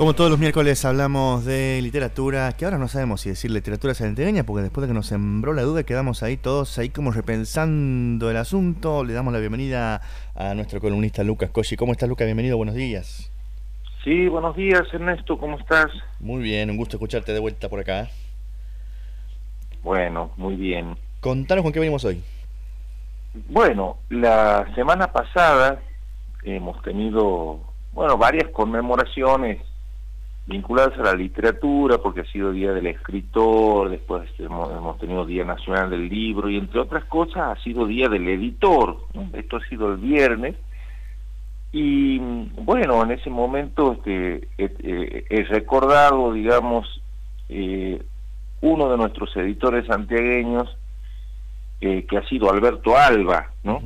Como todos los miércoles hablamos de literatura, que ahora no sabemos si decir literatura santiagueña, porque después de que nos sembró la duda quedamos ahí todos ahí como repensando el asunto. Le damos la bienvenida a nuestro columnista Lucas Coschi. ¿Cómo estás Lucas? Bienvenido, buenos días. Sí, buenos días Ernesto, ¿cómo estás? Muy bien, un gusto escucharte de vuelta por acá. Bueno, muy bien. Contanos con qué venimos hoy. Bueno, la semana pasada hemos tenido, bueno, varias conmemoraciones vinculadas a la literatura, porque ha sido Día del Escritor, después hemos, tenido Día Nacional del Libro, y entre otras cosas ha sido Día del Editor. Esto ha sido el viernes. Y bueno, en ese momento este, he, recordado, digamos, eh, uno de nuestros editores santiagueños, eh, que ha sido Alberto Alba, ¿no?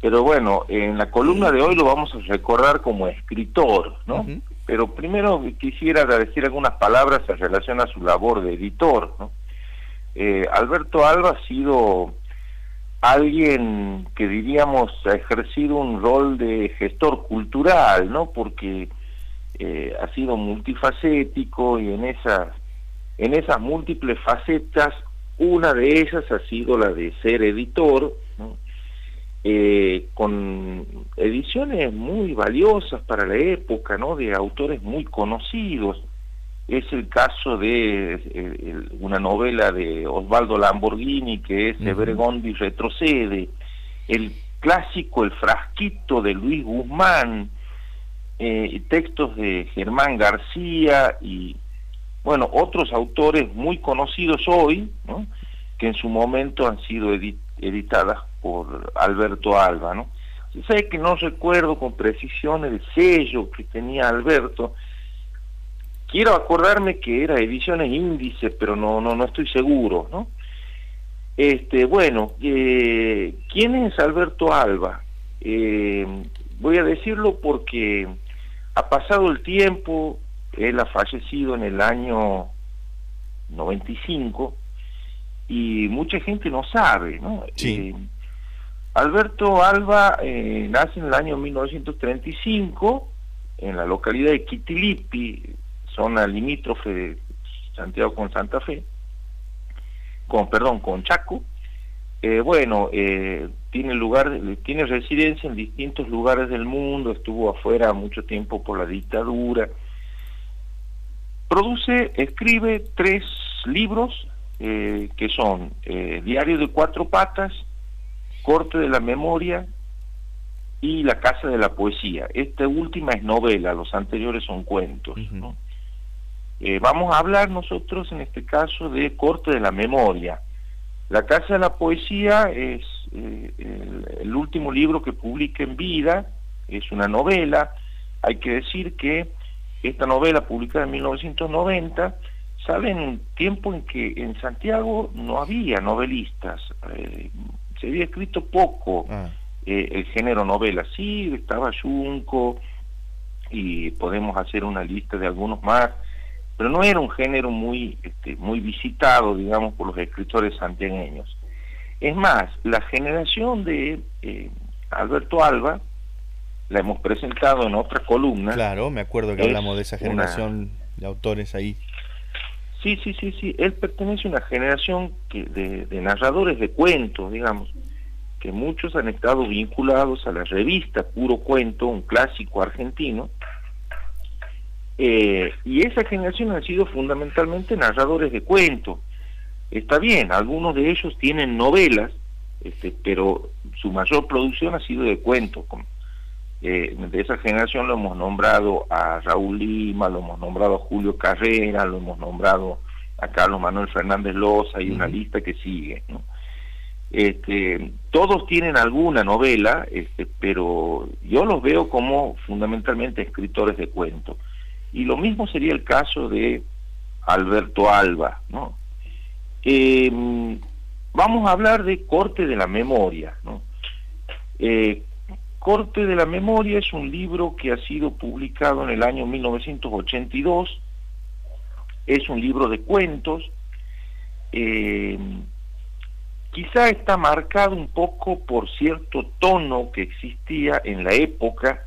Pero bueno, en la columna de hoy lo vamos a recordar como escritor, ¿no? Pero primero quisiera decir algunas palabras en relación a su labor de editor. Eh, Alberto Alba ha sido alguien que diríamos ha ejercido un rol de gestor cultural, ¿no? Porque eh, ha sido multifacético y en esas en esas múltiples facetas una de ellas ha sido la de ser editor. Eh, con ediciones muy valiosas para la época, ¿no? De autores muy conocidos. Es el caso de eh, una novela de Osvaldo Lamborghini que es Evergondi retrocede, el clásico El frasquito de Luis Guzmán, eh, textos de Germán García y bueno, otros autores muy conocidos hoy, ¿no? que en su momento han sido editadas por Alberto Alba, ¿no? Sé que no recuerdo con precisión el sello que tenía Alberto. Quiero acordarme que era Ediciones Índice, pero no, no, no estoy seguro, ¿no? Este, bueno, eh, ¿quién es Alberto Alba? Eh, voy a decirlo porque ha pasado el tiempo, él ha fallecido en el año 95 y mucha gente no sabe, ¿no? Sí. Eh, Alberto Alba eh, nace en el año 1935 en la localidad de Quitilipi, zona limítrofe de Santiago con Santa Fe, con perdón, con Chaco. Eh, bueno, eh, tiene lugar, tiene residencia en distintos lugares del mundo, estuvo afuera mucho tiempo por la dictadura. Produce, escribe tres libros que son Diario de Cuatro Patas, Corte de la Memoria y La Casa de la Poesía. Esta última es novela, los anteriores son cuentos. Eh, vamos a hablar nosotros en este caso de Corte de la Memoria. La Casa de la Poesía es eh, el, último libro que publica en vida, es una novela. Hay que decir que esta novela publicada en 1990 sale en un tiempo en que en Santiago no había novelistas. Eh, se había escrito poco ah. eh, el género novela. Sí, estaba Junco y podemos hacer una lista de algunos más, pero no era un género muy, este, muy visitado, digamos, por los escritores santiagueños. Es más, la generación de eh, Alberto Alba, la hemos presentado en otra columna. Claro, me acuerdo que hablamos de esa generación de autores ahí. Sí, sí, sí, sí. Él pertenece a una generación que de, narradores de cuentos, digamos, que muchos han estado vinculados a la revista Puro Cuento, un clásico argentino. Eh, y esa generación han sido fundamentalmente narradores de cuentos. Está bien, algunos de ellos tienen novelas, este, pero su mayor producción ha sido de cuentos. Eh, de esa generación lo hemos nombrado a Raúl Lima, lo hemos nombrado a Julio Carrera, lo hemos nombrado a Carlos Manuel Fernández Loza y una lista que sigue. Este, todos tienen alguna novela, este, pero yo los veo como fundamentalmente escritores de cuentos. Y lo mismo sería el caso de Alberto Alba. ¿no? Em, vamos a hablar de corte de la memoria. ¿no? Eh, Corte de la Memoria es un libro que ha sido publicado en el año 1982, es un libro de cuentos, eh, quizá está marcado un poco por cierto tono que existía en la época,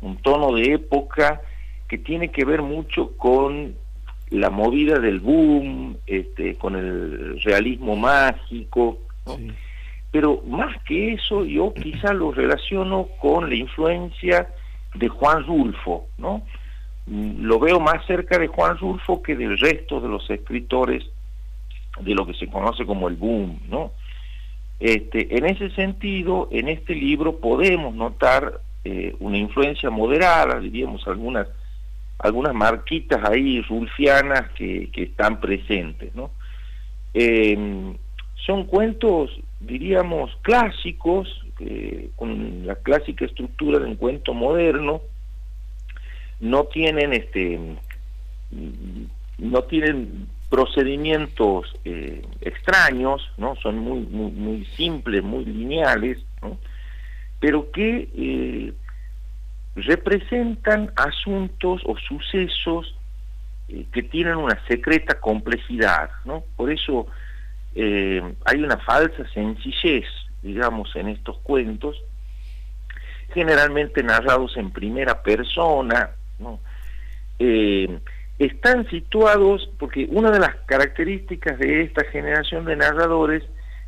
un tono de época que tiene que ver mucho con la movida del boom, este, con el realismo mágico, pero más que eso yo quizá lo relaciono con la influencia de Juan Rulfo, ¿no? Lo veo más cerca de Juan Rulfo que del resto de los escritores de lo que se conoce como el boom, ¿no? Este, en ese sentido, en este libro podemos notar eh, una influencia moderada, diríamos algunas, algunas marquitas ahí rulfianas que, que están presentes, ¿no? Em, son cuentos, diríamos, clásicos, con la clásica estructura de un cuento moderno, no tienen este no tienen procedimientos eh, extraños, ¿no? Son muy, muy, simples, muy lineales, ¿no? Pero que eh, representan asuntos o sucesos eh, que tienen una secreta complejidad, ¿no? Por eso hay una falsa sencillez, digamos, en estos cuentos, generalmente narrados en primera persona, ¿no? están situados, porque una de las características de esta generación de narradores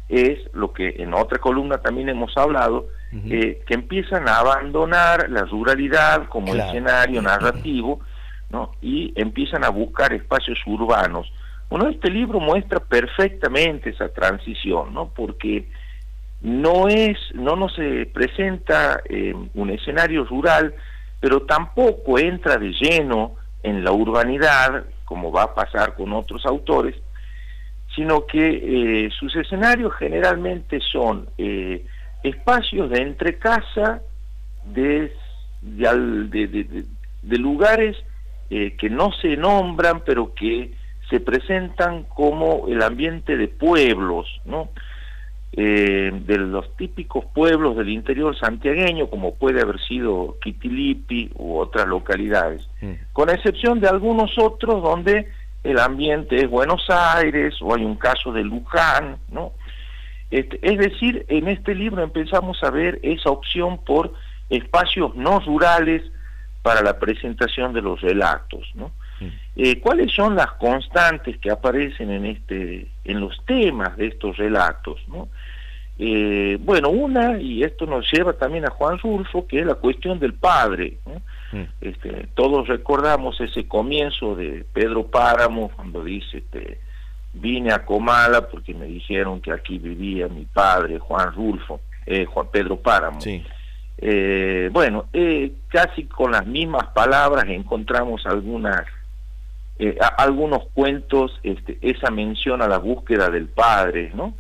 es lo que en otra columna también hemos hablado, eh, que empiezan a abandonar la ruralidad como escenario narrativo, ¿no? y empiezan a buscar espacios urbanos. Bueno, este libro muestra perfectamente esa transición, ¿no? porque no es, no nos presenta eh, un escenario rural, pero tampoco entra de lleno en la urbanidad, como va a pasar con otros autores, sino que eh, sus escenarios generalmente son eh, espacios de entrecasa de, de, lugares eh, que no se nombran, pero que se presentan como el ambiente de pueblos, ¿no? Eh, de los típicos pueblos del interior santiagueño, como puede haber sido Quitilipi u otras localidades, mm. con excepción de algunos otros donde el ambiente es Buenos Aires o hay un caso de Luján, ¿no? Este, es decir, en este libro empezamos a ver esa opción por espacios no rurales para la presentación de los relatos, ¿no? Eh, ¿Cuáles son las constantes que aparecen en este, en los temas de estos relatos, ¿no? Eh, bueno, una, y esto nos lleva también a Juan Rulfo, que es la cuestión del padre. Mm. Este, todos recordamos ese comienzo de Pedro Páramo, cuando dice, este, vine a Comala porque me dijeron que aquí vivía mi padre, Juan Rulfo, eh, Juan Pedro Páramo. Eh, bueno, casi con las mismas palabras encontramos algunas algunos cuentos, este, esa mención a la búsqueda del padre, ¿no?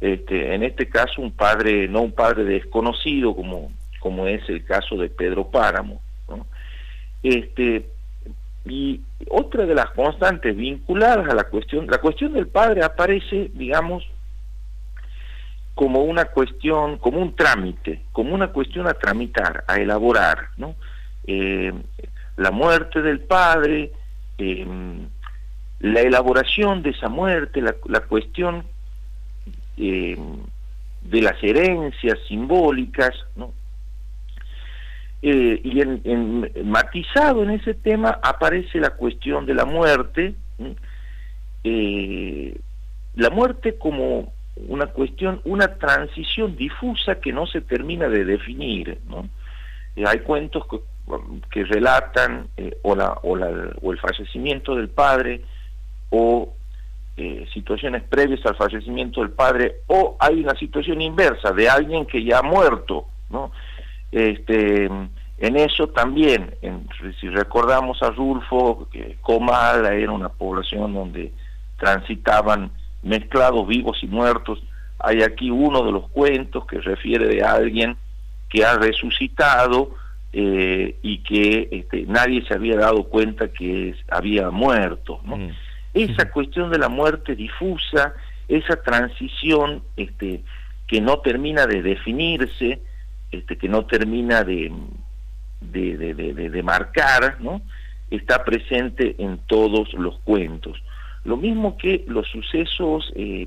Este, en este caso un padre, no un padre desconocido como, como es el caso de Pedro Páramo. Este, y otra de las constantes vinculadas a la cuestión, la cuestión del padre aparece, digamos, como una cuestión, como un trámite, como una cuestión a tramitar, a elaborar, ¿no? Eh, la muerte del padre, em, la elaboración de esa muerte, la, cuestión eh, de las herencias simbólicas, ¿no? Eh, y en, matizado en ese tema aparece la cuestión de la muerte, eh, la muerte como una cuestión, una transición difusa que no se termina de definir, ¿no? hay cuentos que, que relatan o, la, o, la, o el fallecimiento del padre o eh, situaciones previas al fallecimiento del padre o hay una situación inversa de alguien que ya ha muerto, ¿no? Este, en eso también, si recordamos a Rulfo, que Comala era una población donde transitaban mezclados vivos y muertos, hay aquí uno de los cuentos que refiere de alguien que ha resucitado eh, y que este, nadie se había dado cuenta que había muerto, ¿no? Mm esa cuestión de la muerte difusa, esa transición este, que no termina de definirse, este, que no termina de, de, marcar, ¿no? está presente en todos los cuentos. Lo mismo que los sucesos eh,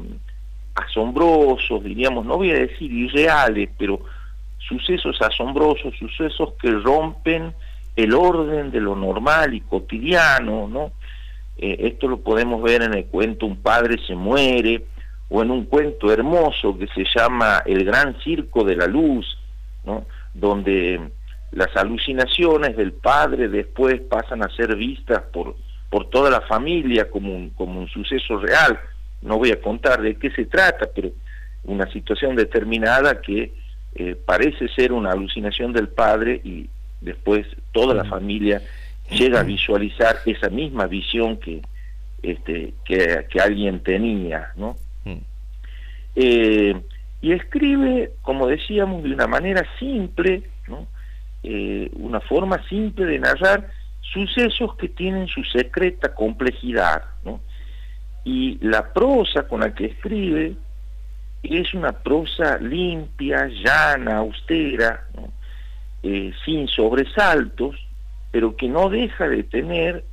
asombrosos, diríamos, no voy a decir irreales, pero sucesos asombrosos, sucesos que rompen el orden de lo normal y cotidiano, ¿no? Eh, esto lo podemos ver en el cuento Un padre se muere, o en un cuento hermoso que se llama El gran circo de la luz, ¿no? donde las alucinaciones del padre después pasan a ser vistas por, por toda la familia como un, como un suceso real. No voy a contar de qué se trata, pero una situación determinada que eh, parece ser una alucinación del padre y después toda la familia llega a visualizar esa misma visión que, este, que, alguien tenía, ¿no? Eh, y escribe, como decíamos, de una manera simple, ¿no? Eh, una forma simple de narrar sucesos que tienen su secreta complejidad, ¿no? Y la prosa con la que escribe es una prosa limpia, llana, austera, eh, sin sobresaltos, pero que no deja de tener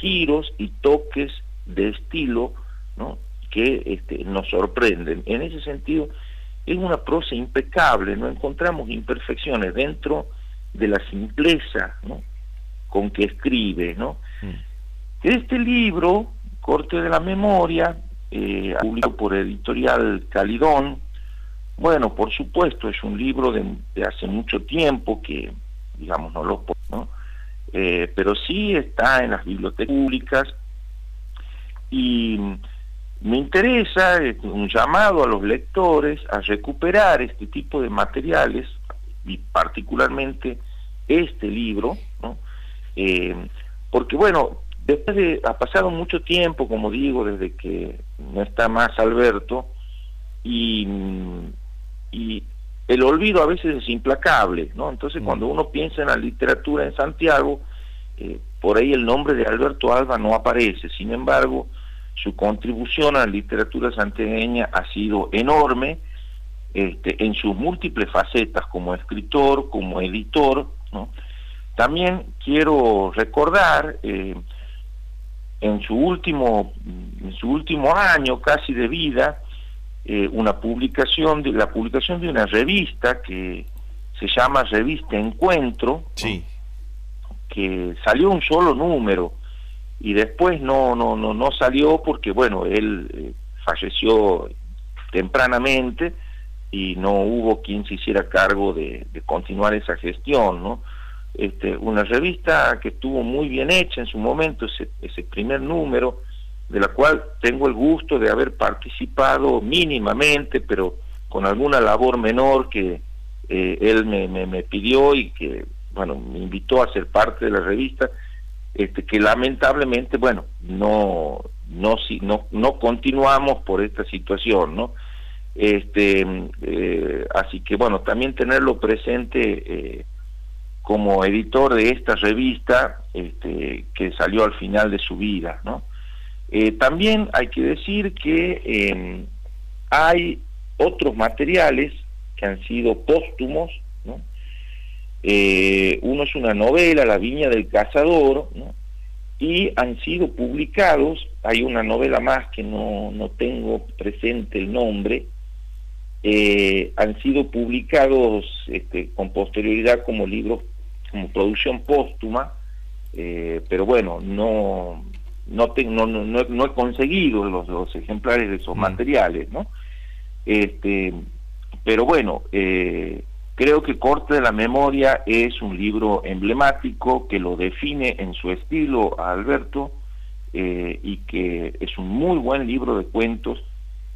giros y toques de estilo ¿no? que este, nos sorprenden. En ese sentido, es una prosa impecable, no encontramos imperfecciones dentro de la simpleza ¿no? con que escribe. ¿no? Mm. Este libro, Corte de la Memoria, eh, publicado por Editorial Calidón, bueno, por supuesto, es un libro de, hace mucho tiempo que, digamos, no lo ¿no? Eh, pero sí está en las bibliotecas públicas y me interesa un llamado a los lectores a recuperar este tipo de materiales y particularmente este libro. Eh, porque bueno, después de, ha pasado mucho tiempo, como digo, desde que no está más Alberto, y, y el olvido a veces es implacable, ¿no? Entonces, cuando mm. uno piensa en la literatura en Santiago, eh, por ahí el nombre de Alberto Alba no aparece. Sin embargo, su contribución a la literatura santiagueña ha sido enorme este, en sus múltiples facetas como escritor, como editor. ¿no? También quiero recordar eh, en su último en su último año casi de vida eh, una publicación de la publicación de una revista que se llama Revista Encuentro que salió un solo número y después no no no no salió porque bueno él eh, falleció tempranamente y no hubo quien se hiciera cargo de, de continuar esa gestión no este, una revista que estuvo muy bien hecha en su momento, ese, ese primer número, de la cual tengo el gusto de haber participado mínimamente, pero con alguna labor menor que eh, él me, pidió y que, bueno, me invitó a ser parte de la revista, este, que lamentablemente, bueno, no, no, no, no continuamos por esta situación, ¿no? Este, eh, así que, bueno, también tenerlo presente eh, como editor de esta revista este, que salió al final de su vida. Eh, también hay que decir que em, hay otros materiales que han sido póstumos. Eh, uno es una novela, La Viña del Cazador, y han sido publicados, hay una novela más que no, no tengo presente el nombre, eh, han sido publicados este, con posterioridad como libros como producción póstuma, eh, pero bueno, no no, no, no, he conseguido los, ejemplares de esos mm. materiales, ¿no? Este, pero bueno, eh, creo que Corte de la Memoria es un libro emblemático que lo define en su estilo a Alberto eh, y que es un muy buen libro de cuentos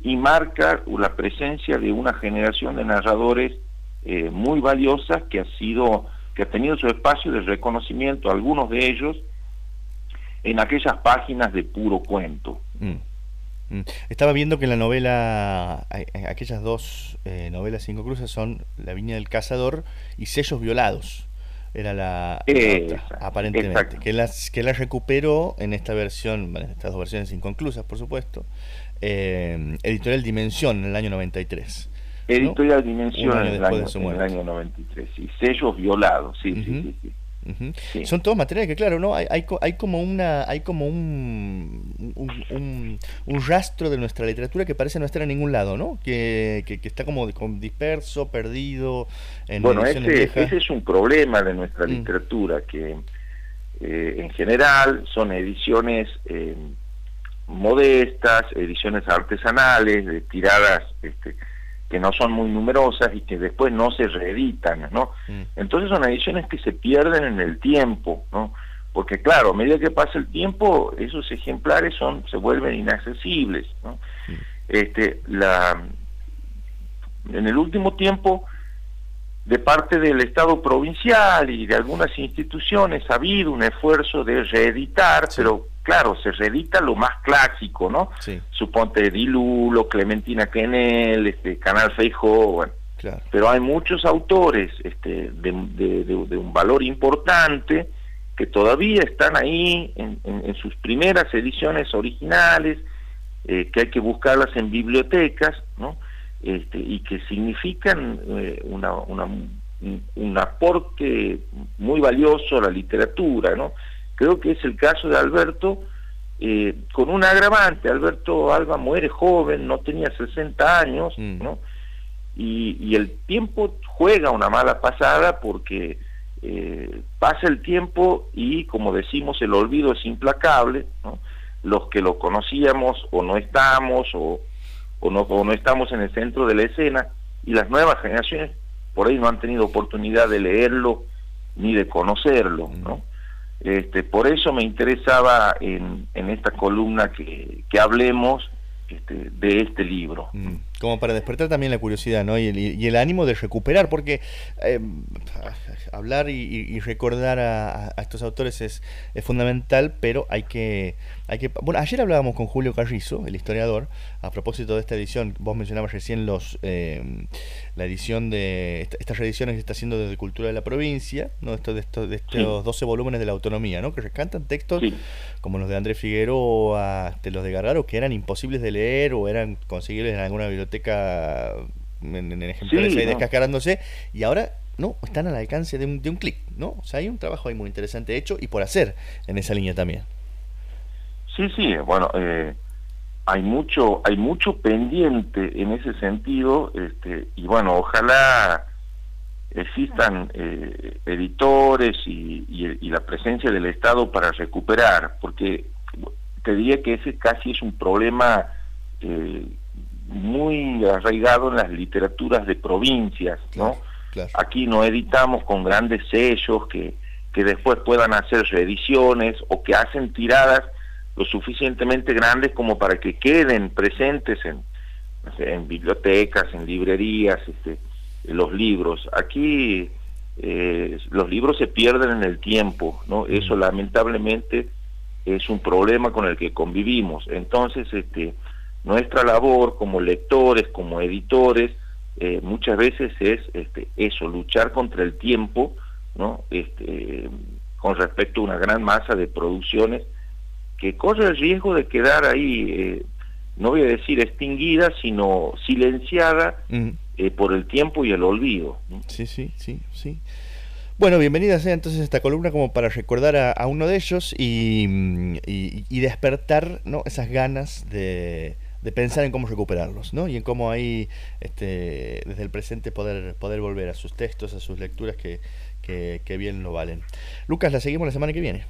y marca la presencia de una generación de narradores muy valiosas que ha sido que ha tenido su espacio de reconocimiento, algunos de ellos, en aquellas páginas de puro cuento. Mm. Mm. Estaba viendo que en la novela, aquellas dos eh, novelas cinco cruces son La Viña del Cazador y Sellos Violados. Era la, aparentemente. Que las que la recuperó en esta versión, en estas dos versiones inconclusas, por supuesto, eh, Editorial Dimensión en el año 93. Editorial Dimensión en el, año, en el, año, 93, y sellos violados, sí, sí, sí, Son todos materiales que, claro, no hay, hay, hay como una hay como un un, un, rastro de nuestra literatura que parece no estar en ningún lado, ¿no? Que, que, está como disperso, perdido. En bueno, ese, ese, es un problema de nuestra mm. literatura, que eh, en general son ediciones eh, modestas, ediciones artesanales, de tiradas este, que no son muy numerosas y que después no se reeditan, ¿no? Mm. Entonces son ediciones que se pierden en el tiempo, ¿no? Porque claro, a medida que pasa el tiempo, esos ejemplares son se vuelven inaccesibles, ¿no? Mm. Este, la, en el último tiempo, de parte del Estado provincial y de algunas instituciones ha habido un esfuerzo de reeditar, pero claro, se reedita lo más clásico, ¿no? Sí. Suponte Dilulo, Clementina Kenel, este, Canal Feijó, bueno. Pero hay muchos autores este, de, un valor importante que todavía están ahí en, sus primeras ediciones originales, eh, que hay que buscarlas en bibliotecas, ¿no? Este, y que significan eh, una, un aporte muy valioso a la literatura, ¿no? Creo que es el caso de Alberto, eh, con un agravante. Alberto Alba muere joven, no tenía 60 años, mm. ¿no? Y, el tiempo juega una mala pasada porque eh, pasa el tiempo y, como decimos, el olvido es implacable, ¿no? Los que lo conocíamos o no estamos o, o, no, o no estamos en el centro de la escena y las nuevas generaciones por ahí no han tenido oportunidad de leerlo ni de conocerlo, ¿no? Este, por eso me interesaba en, en esta columna que, que hablemos este, de este libro. Mm, como para despertar también la curiosidad ¿no? y, el, ánimo de recuperar, porque eh, hablar y, recordar a, estos autores es, es, fundamental, pero hay que, hay que... Bueno, ayer hablábamos con Julio Carrizo, el historiador, a propósito de esta edición, vos mencionabas recién los eh, la edición de estas reediciones que está haciendo desde Cultura de la Provincia, ¿no? Esto, de, estos, de estos 12 volúmenes de la autonomía, ¿no? que rescatan textos como los de Andrés Figueroa, de los de Gargaro, que eran imposibles de leer o eran conseguibles en alguna biblioteca en, ejemplares ahí descascarándose, y ahora no están al alcance de un, de un clic, ¿no? O sea, hay un trabajo ahí muy interesante hecho y por hacer en esa línea también. Sí, sí, bueno, eh, hay mucho hay mucho pendiente en ese sentido este y bueno ojalá existan eh, editores y, y, la presencia del Estado para recuperar porque te diría que ese casi es un problema eh, muy arraigado en las literaturas de provincias no aquí no editamos con grandes sellos que que después puedan hacer reediciones o que hacen tiradas lo suficientemente grandes como para que queden presentes en, en bibliotecas, en librerías, este, los libros. Aquí eh, los libros se pierden en el tiempo, ¿no? Eso lamentablemente es un problema con el que convivimos. Entonces, este, nuestra labor como lectores, como editores, eh, muchas veces es este, eso, luchar contra el tiempo, ¿no? Este, con respecto a una gran masa de producciones que corre el riesgo de quedar ahí, eh, no voy a decir extinguida, sino silenciada eh, por el tiempo y el olvido. Sí, sí, sí, sí. Bueno, bienvenida sea entonces esta columna como para recordar a, uno de ellos y, y, despertar ¿no? esas ganas de, de, pensar en cómo recuperarlos ¿no? y en cómo ahí este, desde el presente poder, poder volver a sus textos, a sus lecturas que, que, que bien lo valen. Lucas, la seguimos la semana que viene.